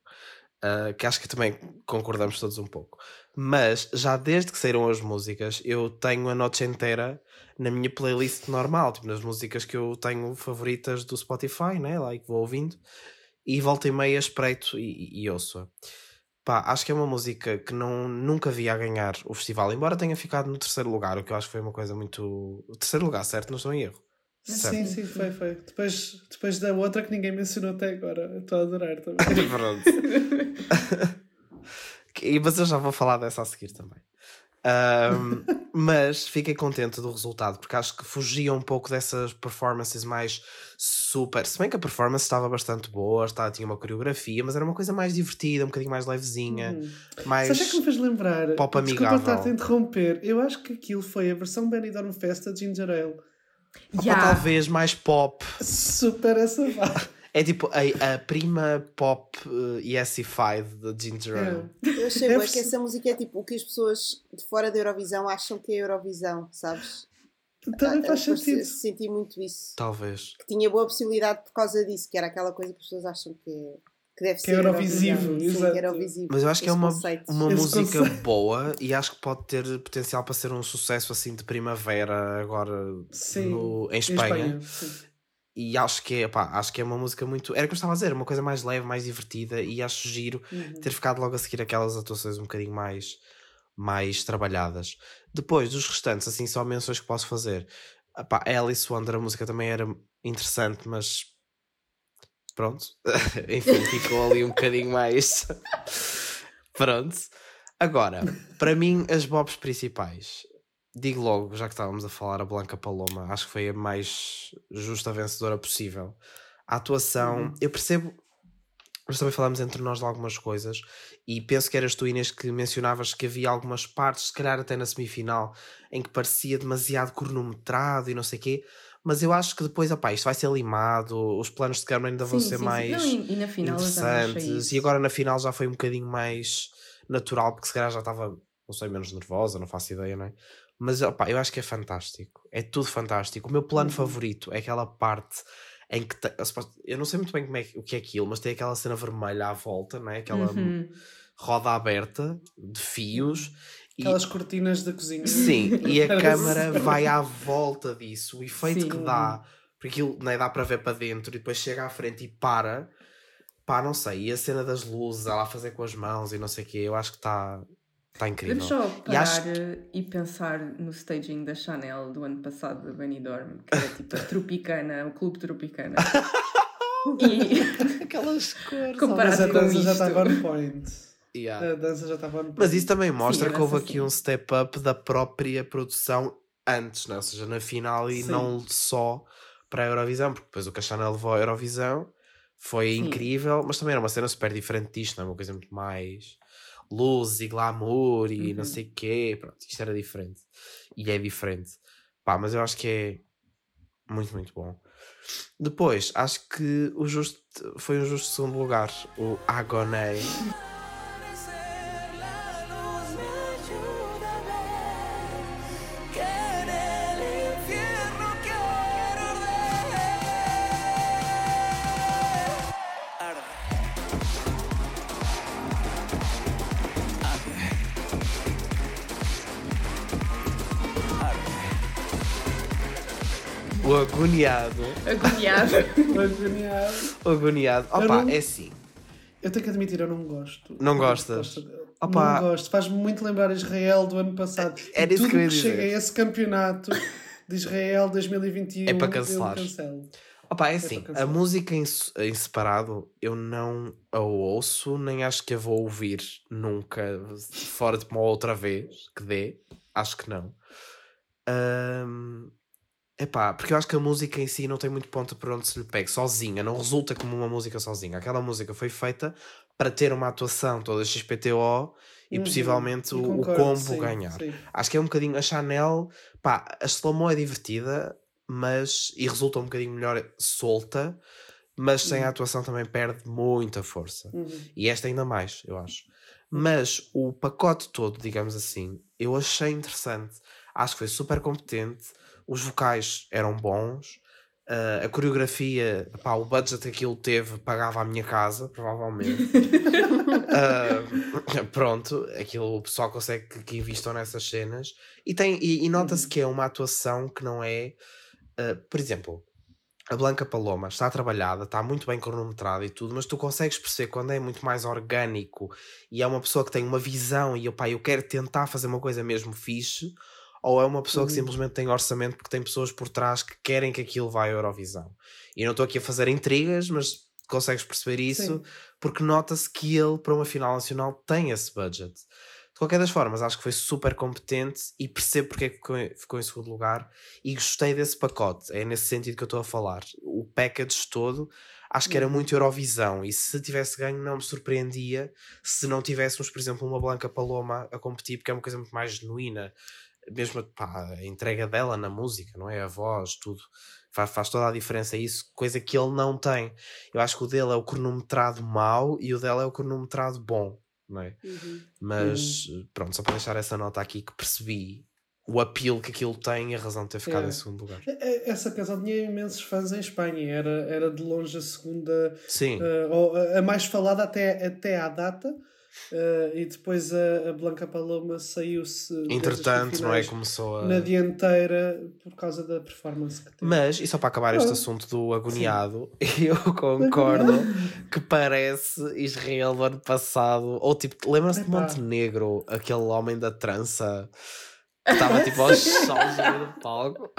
Ah, que acho que também concordamos todos um pouco. Mas já desde que saíram as músicas, eu tenho a noite inteira na minha playlist normal, tipo nas músicas que eu tenho favoritas do Spotify, né? Lá e que vou ouvindo, e volta e meia espreito e, e, e ouço-a. Pá, acho que é uma música que não, nunca vi a ganhar o festival, embora tenha ficado no terceiro lugar, o que eu acho que foi uma coisa muito. O terceiro lugar, certo? Não estou em erro. Certo. Sim, sim, foi, foi. Depois, depois da outra que ninguém mencionou até agora. Estou a adorar também. Pronto. E- Mas eu já vou falar dessa a seguir também. Ahm, mas fiquei contente do resultado, porque acho que fugia um pouco dessas performances mais super. Se bem que a performance estava bastante boa, estava, tinha uma coreografia, mas era uma coisa mais divertida, um bocadinho mais levezinha, Uhum. mais. Que é que me fez lembrar? pop Desculpa amigável. estar-te a interromper. Eu acho que aquilo foi a versão Benidorm Festa de Ginger Ale. Opa, Yeah. talvez mais pop. Super essa vibe. É tipo a, a prima pop uh, yesified da Ginger Ale. É. Eu achei É bué que essa música é tipo o que as pessoas de fora da Eurovisão acham que é Eurovisão, sabes? Também Ah, faz eu sentido. Senti muito isso. Talvez. Que tinha boa possibilidade por causa disso, que era aquela coisa que as pessoas acham que, é, que deve Que ser. é exato. que era Eurovisivo. Mas eu acho que é uma, uma Esse música conceito. boa e acho que pode ter potencial para ser um sucesso assim de primavera agora Sim. no- em Em Espanha. E acho que, é, pá, acho que é uma música muito. Era o que eu estava a dizer, uma coisa mais leve, mais divertida e acho giro Uhum. ter ficado logo a seguir aquelas atuações um bocadinho mais, mais trabalhadas. Depois, dos restantes, assim, só menções que posso fazer. Epá, Alice Wonder, a música também era interessante, mas pronto. Enfim, ficou ali um bocadinho mais. pronto. Agora, para mim, as bobs principais. Digo logo, já que estávamos a falar, a Blanca Paloma, acho que foi a mais justa vencedora possível. A atuação, Uhum. eu percebo, nós também falámos entre nós de algumas coisas, e penso que eras tu, Inês, que mencionavas que havia algumas partes, se calhar até na semifinal, em que parecia demasiado cronometrado e não sei o quê, mas eu acho que depois, opá, isto vai ser limado, os planos de câmara ainda vão Sim, ser sim, sim. mais Não, e, e interessantes, e agora na final já foi um bocadinho mais natural, porque se calhar já estava, não sei, menos nervosa, não faço ideia, não é? Mas opá, eu acho que é fantástico, é tudo fantástico. O meu plano Uhum. favorito é aquela parte em que eu não sei muito bem como é, que- o que é aquilo, mas tem aquela cena vermelha à volta, não é? Aquela Uhum. roda aberta de fios. e- Aquelas cortinas da cozinha. Sim, e a câmara vai à volta disso. O efeito que Sim. dá, porque aquilo nem dá para ver para dentro e depois chega à frente e para. Pá, não sei. E a cena das luzes, ela a fazer com as mãos e não sei o quê, eu acho que está tá incrível. Vamos só E parar acho eh, e pensar no staging da Chanel do ano passado, da Benidorm, que era tipo a Tropicana, o clube Tropicana. e Aquelas cores. Mas comparado a com dança já isto. estava on point. Yeah. A dança já estava on point. Mas isso também mostra Sim, que houve essa aqui um step up da própria produção antes, né? ou seja, na final e Sim. não só para a Eurovisão, porque depois o que a Chanel levou à Eurovisão foi Sim. incrível, mas também era uma cena super diferente disto, não é? uma coisa muito mais luz e glamour e não Uhum. sei o quê, pronto, isto era diferente e é diferente, pá, mas eu acho que é muito, muito bom. Depois, acho que o justo foi um justo segundo lugar, o Agoné. Agoniado. agoniado. Agoniado. Eu Opa, não- é assim. Eu tenho que admitir, eu não gosto. Não gostas? Opa. Não gosto. Faz-me muito lembrar Israel do ano passado. Era E isso tudo que eu ia que chega a dizer. esse campeonato de Israel 2021 É para cancelar. cancelo. Opa, é É assim. para A música em, em separado eu não a ouço, nem acho que a vou ouvir nunca, fora de uma outra vez que dê. Acho que não. Ahm, epá, porque eu acho que a música em si não tem muito ponto para onde se lhe pegue, sozinha, não resulta como uma música sozinha. Aquela música foi feita para ter uma atuação toda XPTO e Uhum. possivelmente o, o concordo, combo sim, ganhar. sim. Acho que é um bocadinho a Chanel, pá, a slow-mo é divertida, mas e resulta um bocadinho melhor solta, mas sem a Uhum. atuação também perde muita força. Uhum. E esta ainda mais, eu acho. Mas o pacote todo, digamos assim, eu achei interessante. Acho que foi super competente. Os vocais eram bons. ah, a coreografia, pá, o budget que aquilo teve pagava a minha casa, provavelmente. Ah, pronto, aquilo o pessoal consegue que, que investam nessas cenas. E, tem, e, e nota-se Uhum. que é uma atuação que não é. ah, por exemplo, a Blanca Paloma está trabalhada, está muito bem cronometrada e tudo, mas tu consegues perceber quando é muito mais orgânico e é uma pessoa que tem uma visão e eu, pá, eu quero tentar fazer uma coisa mesmo fixe, ou é uma pessoa que Uhum. simplesmente tem orçamento porque tem pessoas por trás que querem que aquilo vá à Eurovisão. E não estou aqui a fazer intrigas, mas consegues perceber isso Sim. porque nota-se que ele, para uma final nacional, tem esse budget. De qualquer das formas, acho que foi super competente e percebo porque é que ficou, em- ficou em segundo lugar e gostei desse pacote. É nesse sentido que eu estou a falar. O package todo, acho que era Uhum. muito Eurovisão e se tivesse ganho não me surpreendia se não tivéssemos, por exemplo, uma Blanca Paloma a competir, porque é uma coisa muito mais genuína. Mesmo pá, a entrega dela na música, não é? A voz, tudo. Faz, faz toda a diferença isso, coisa que ele não tem. Eu acho que o dele é o cronometrado mau e o dela é o cronometrado bom, não é? Uhum. Mas pronto, só para deixar essa nota aqui que percebi o apelo que aquilo tem e a razão de ter ficado É. em segundo lugar. É- Essa canção tinha imensos fãs em Espanha. Era, era de longe a segunda, Sim, eh, ou a a mais falada até, até à data. Eh, e depois a, a Blanca Paloma saiu-se. entretanto, não é? Começou a. Na dianteira por causa da performance que teve. Mas, e só para acabar este Ah. assunto do agoniado, eu concordo que parece Israel do ano passado. Ou tipo, lembras-te de. Montenegro, aquele homem da trança que estava tipo aos solos no meio do palco?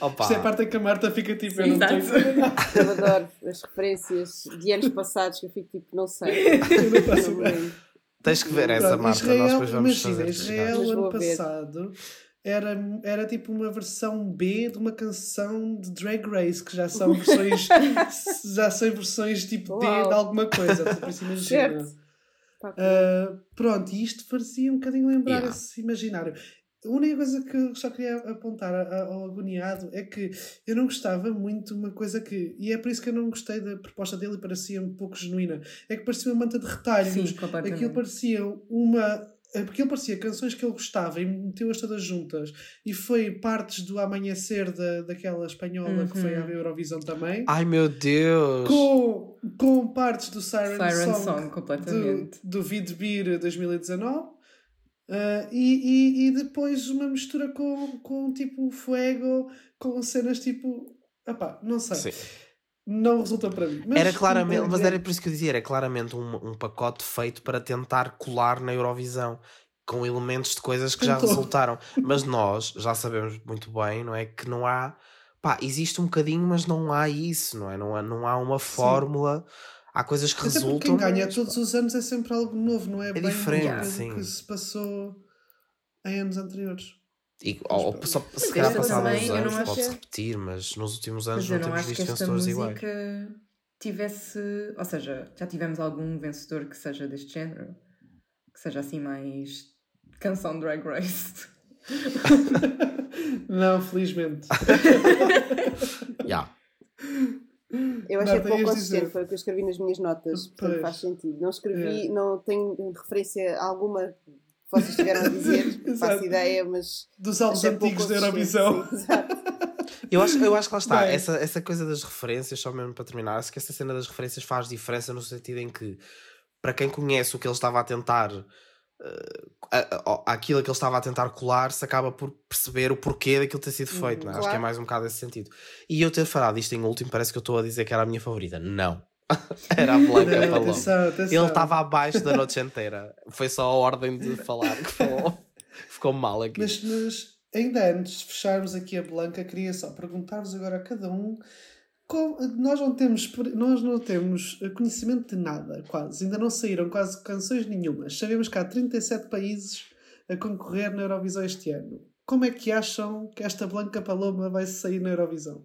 Opa, Isto é a parte em que a Marta fica tipo. Eu não Exato. nada. Eu adoro as referências de anos passados que eu fico tipo, não sei. Eu não faço tens que ver essa, Marta. Israel, nós depois vamos imagina, fazer Israel ano passado era, era tipo uma versão B de uma canção de Drag Race, que já são versões já são versões tipo D Uau. de alguma coisa. tu por isso imagina. Ah, pronto, e isto parecia um bocadinho lembrar Yeah. esse imaginário. A única coisa que eu só queria apontar ao agoniado é que eu não gostava muito de uma coisa que. E é por isso que eu não gostei da proposta dele e parecia um pouco genuína. É que parecia uma manta de retalhos. Sim, completamente. Aquilo parecia uma. é Porque ele parecia canções que ele gostava e meteu-as todas juntas. E foi partes do Amanhecer da, daquela espanhola que foi Uhum. à Eurovisão também. Ai meu Deus! Com, com partes do Siren, Siren Song, Song, do, completamente. do Vid Beer 2019. Ah, e, e, e depois uma mistura com, com tipo Fuego, com cenas tipo. Epá, não sei. Sim. Não resultou para mim. Mas, Era claramente, mas é- era por isso que eu dizia, era claramente um, um pacote feito para tentar colar na Eurovisão com elementos de coisas que já Tentou. resultaram. Mas nós já sabemos muito bem, não é? Que não há. Pá, existe um bocadinho, mas não há isso, não é? Não há, não há uma fórmula. Há coisas que Até resultam. quem ganha mas, todos os anos é sempre algo novo, não é? bem diferente, sim. que se passou em anos anteriores. E, ou, ou só, se calhar também, uns anos acho- pode-se repetir, mas nos últimos anos não não temos visto vencedores iguais. tivesse. Ou seja, já tivemos algum vencedor que seja deste género? Que seja assim mais. canção Drag Race. não, felizmente. Yeah. Eu achei Marta, pouco consistente, dizer? foi o que eu escrevi nas minhas notas, portanto Pois. faz sentido. Não escrevi, É. não tenho referência alguma que vocês tiveram a dizer, faço ideia, mas. Dos álbuns antigos da Eurovisão. sim. Eu acho, eu acho que lá está, Bem. essa, essa coisa das referências, só mesmo para terminar, acho que essa cena das referências faz diferença no sentido em que, para quem conhece o que ele estava a tentar, a- aquilo que ele estava a tentar colar, se acaba por perceber o porquê daquilo ter sido feito, não é? acho que é claro. mais um bocado esse sentido. E eu ter falado isto em último, parece que eu estou a dizer que era a minha favorita. Não. era a Blanca Não, Paloma. atenção, atenção. Ele estava abaixo da noite inteira. Foi só a ordem de falar que falou. Ficou mal aqui. Mas, mas ainda antes de fecharmos aqui a Blanca, queria só perguntar-vos agora a cada um. Nós, não temos, nós não temos conhecimento de nada, quase. Ainda não saíram quase canções nenhumas. Sabemos que há 37 países a concorrer na Eurovisão este ano. Como é que acham que esta Blanca Paloma vai sair na Eurovisão?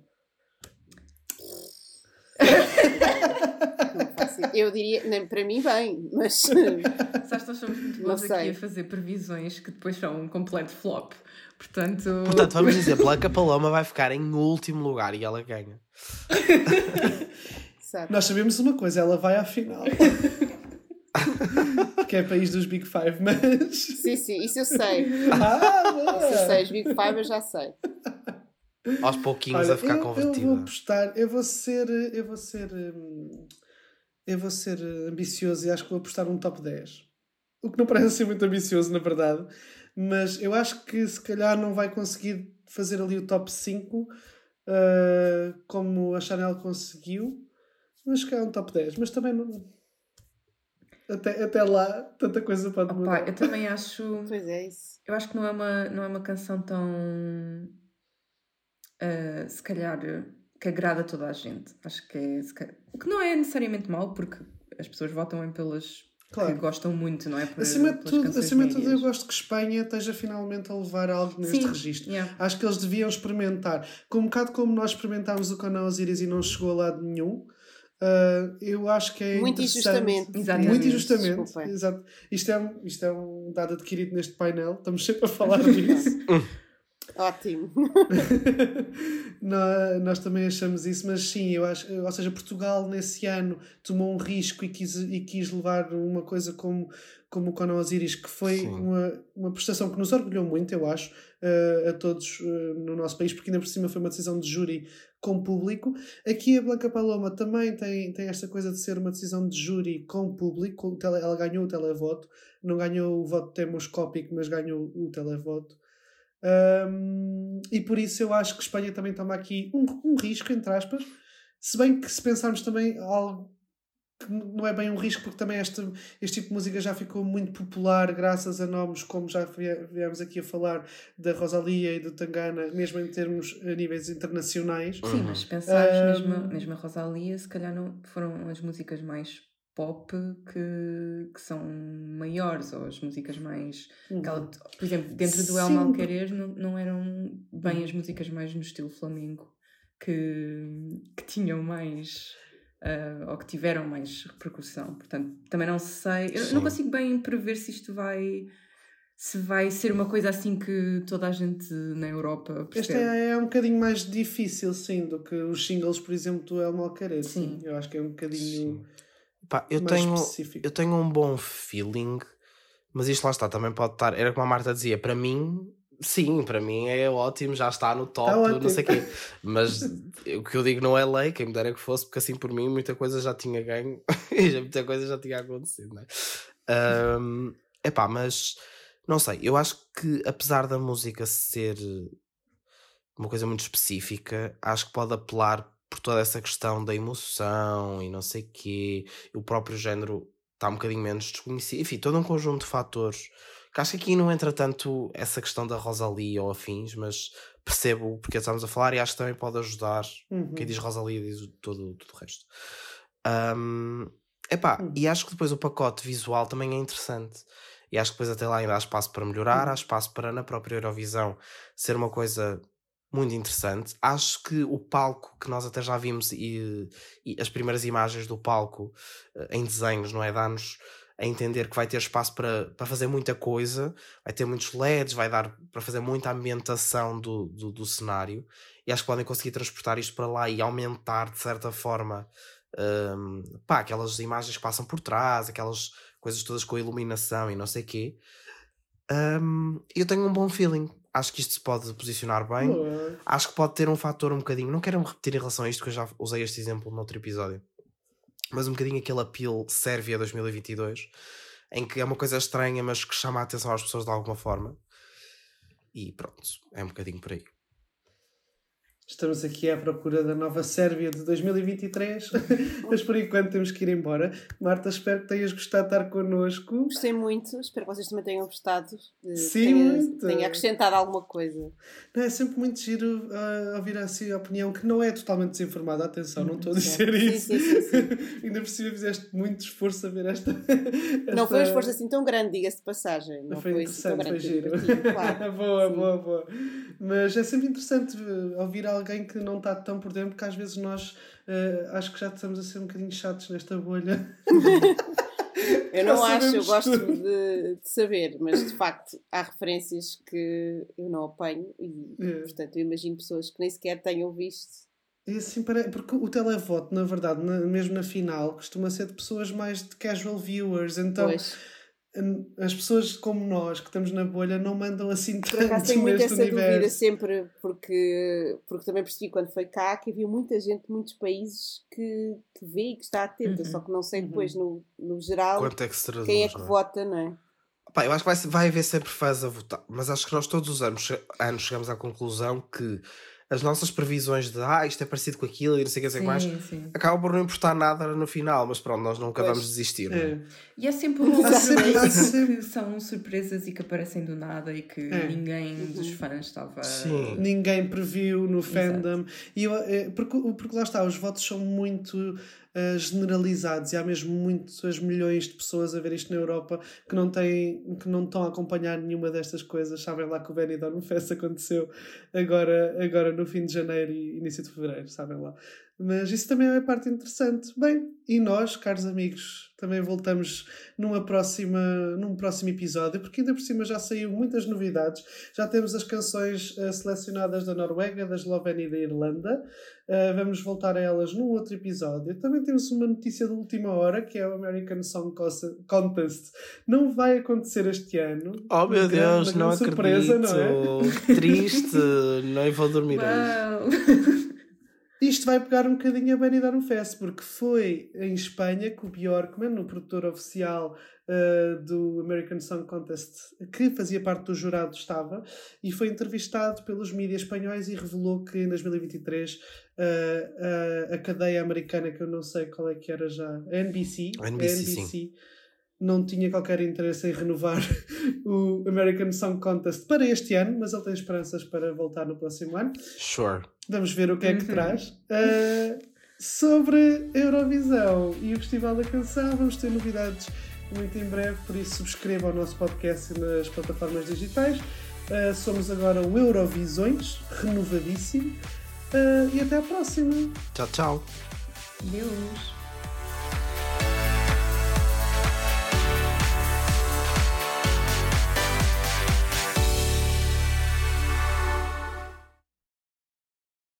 Não faço ideia. Eu diria, nem para mim, bem, mas. Sabes, nós somos muito bons aqui a fazer previsões que depois são um completo flop. Portanto. Portanto, vamos dizer, Blanca Paloma vai ficar em último lugar e ela ganha. Exato. Nós sabemos uma coisa, ela vai à final. que é país dos Big Five, mas. Sim, sim, isso eu sei. Ah, Isso eu sei, os Big Five eu já sei. Aos pouquinhos Olha, a ficar eu, eu vou apostar, eu vou ser, eu vou ser, hum, eu vou ser eh, ambicioso e acho que vou apostar um top 10. O que não parece ser muito ambicioso, na verdade, mas eu acho que se calhar não vai conseguir fazer ali o top 5 eh, como a Chanel conseguiu, mas que é um top 10. Mas também não. Até, até lá, tanta coisa pode Opa, mudar. eu também acho. Pois é, isso. Eu acho que não é uma, não é uma canção tão. ah, se calhar. Que agrada a toda a gente. Acho que é. o que não é necessariamente mau, porque as pessoas votam em pelas Claro. que gostam muito, não é? Por, Acima de tudo, acima de tudo eu gosto que Espanha esteja finalmente a levar algo neste Sim, registro. yeah. Acho que eles deviam experimentar. Com um bocado como nós experimentámos o canal Osiris e não chegou a lado nenhum. Uh, eu acho que é Muito injustamente. Exatamente. Muito injustamente. Exato. Isto, é, um- isto é um dado adquirido neste painel, estamos sempre a falar disso. Ótimo. Nó- Nós também achamos isso, mas sim, eu acho, ou seja, Portugal nesse ano tomou um risco e quis, e quis levar uma coisa como, como o Conan Osiris, que foi Sim. uma, uma prestação que nos orgulhou muito, eu acho, eh, a todos eh, no nosso país, porque ainda por cima foi uma decisão de júri com público. Aqui a Blanca Paloma também tem, tem esta coisa de ser uma decisão de júri com público, ela ganhou o televoto, não ganhou o voto demoscópico, mas ganhou o televoto. Um, e por isso eu acho que Espanha também toma aqui um, um risco, entre aspas, se bem que se pensarmos também algo que não é bem um risco, porque também este, este tipo de música já ficou muito popular graças a nomes como já vie- viemos aqui a falar da Rosalia e do Tangana, mesmo em termos a níveis internacionais. Sim, mas se pensares, Um, mesmo, mesmo a Rosalia, se calhar não foram as músicas mais pop que, que são maiores, ou as músicas mais. que ela- por exemplo, dentro do El Sim, Malquerer não, não eram bem as músicas mais no estilo flamengo que, que tinham mais. ah, ou que tiveram mais repercussão. Portanto, também não sei. Eu Sim. não consigo bem prever se isto vai. Se vai ser uma coisa assim que toda a gente na Europa percebe. é, é um bocadinho mais difícil, sim, do que os singles, por exemplo, do El Malcaret. Sim. Eu acho que é um bocadinho Pá, eu tenho, específico. eu tenho um bom feeling, mas isto lá está, também pode estar. Era como a Marta dizia, para mim, sim, para mim é ótimo, já está no top, Tá ótimo. não sei o quê. Mas o que eu digo não é lei, quem me dera que fosse, porque assim por mim muita coisa já tinha ganho e já- muita coisa já tinha acontecido, não é? Ahm, epá, mas não sei, eu acho que apesar da música ser uma coisa muito específica, acho que pode apelar por toda essa questão da emoção e não sei quê, o próprio género está um bocadinho menos desconhecido, enfim, todo um conjunto de fatores que acho que aqui não entra tanto essa questão da Rosalia ou afins, mas percebo porque estamos a falar e acho que também pode ajudar Uhum. quem diz Rosalia diz todo, todo o resto. Ahm, epá, Hum. e acho que depois o pacote visual também é interessante. E acho que depois até lá ainda há espaço para melhorar, Hum. há espaço para na própria Eurovisão ser uma coisa muito interessante. Acho que o palco que nós até já vimos e, e as primeiras imagens do palco eh, em desenhos, não é? Dá-nos a entender que vai ter espaço para, para fazer muita coisa, vai ter muitos LEDs, vai dar para fazer muita ambientação do, do, do cenário e acho que podem conseguir transportar isto para lá e aumentar de certa forma hum, pá, aquelas imagens que passam por trás, aquelas coisas todas com iluminação e não sei o quê. Hum, eu tenho um bom feeling. Acho que isto se pode posicionar bem. Acho que pode ter um fator um bocadinho. Não quero me repetir em relação a isto, que eu já usei este exemplo no outro episódio. Mas um bocadinho aquele apelo Sérvia 2022, em que é uma coisa estranha, mas que chama a atenção às pessoas de alguma forma. E pronto, é um bocadinho por aí. Estamos aqui à procura da nova Sérvia de 2023, mas por enquanto temos que ir embora. Marta, espero que tenhas gostado de estar connosco. Gostei muito, espero que vocês também tenham gostado. Sim, tenha, muito. tenha acrescentado alguma coisa. Não, é sempre muito giro ah, ouvir assim a opinião que não é totalmente desinformada. Atenção, não estou a dizer Sim, isso. sim, sim, sim. Ainda por cima fizeste muito esforço a ver esta. Não foi um esta- esforço assim tão grande, diga-se de passagem. Não foi foi, assim tão interessante, foi grande. giro. claro. boa, boa, boa. Mas é sempre interessante eh, ouvir alguém que não está tão por dentro, porque às vezes nós eh, acho que já estamos a ser um bocadinho chatos nesta bolha. Eu não acho, eu gosto de, de saber, mas de facto há referências que eu não apanho e, É. portanto, eu imagino pessoas que nem sequer tenham visto. E assim, porque o televoto, na verdade, na- mesmo na final, costuma ser de pessoas mais de casual viewers. Então, Pois, as pessoas como nós, que estamos na bolha, não mandam assim por acaso tanto tenho muito essa dúvida universo. sempre, porque, porque também percebi quando foi cá que havia muita gente de muitos países que, que vê e que está atenta, Uhum. só que não sei Uhum. depois no, no geral Quanto é que se traduz? quem é que não é? vota, não é? Pá, eu acho que vai, vai haver sempre fãs a votar, mas acho que nós todos os anos, anos chegamos à conclusão que as nossas previsões de ah, isto é parecido com aquilo e não sei o que, sei que mais, Sim, sim. acabam por não importar nada no final, mas pronto, nós nunca Pois. vamos desistir. não é? É. E é sempre um Há há que são surpresas e que aparecem do nada e que É. ninguém Uhum. dos fãs estava. Sim. Ninguém previu no Exato. fandom. E eu, é, porque, porque lá está, os votos são muito ah, generalizados e há mesmo muitas milhões de pessoas a ver isto na Europa que não, têm, que não estão a acompanhar nenhuma destas coisas. Sabem lá que o Benidorm Fest aconteceu agora, agora no fim de janeiro e início de fevereiro, sabem lá. Mas isso também é a parte interessante. Bem, e nós, caros amigos, também voltamos numa próxima, num próximo episódio, porque ainda por cima já saiu muitas novidades. Já temos as canções eh, selecionadas da Noruega, da Eslovénia e da Irlanda. Eh, vamos voltar a elas num outro episódio. Também temos uma notícia de última hora, que é o American Song Contest. Não vai acontecer este ano. Oh meu Uma grande- Deus, uma não grande acredito. surpresa, não é? Triste, não vou dormir hoje. Isto vai pegar um bocadinho a Benidorm Fest, porque foi em Espanha que o Bjorkman, o produtor oficial uh, do American Song Contest, que fazia parte do jurado, estava, e foi entrevistado pelos mídias espanhóis e revelou que em 2023 uh, uh, a cadeia americana, que eu não sei qual é que era já, a NBC, A NBC, a NBC não tinha qualquer interesse em renovar o American Song Contest para este ano, mas ele tem esperanças para voltar no próximo ano. Sure. Vamos ver o que é que Uhum. traz. Uh, sobre a Eurovisão e o Festival da Canção, vamos ter novidades muito em breve, por isso subscreva o nosso podcast nas plataformas digitais. Uh, somos agora o Eurovisões, renovadíssimo. Uh, e até à próxima! Tchau, tchau. Deus!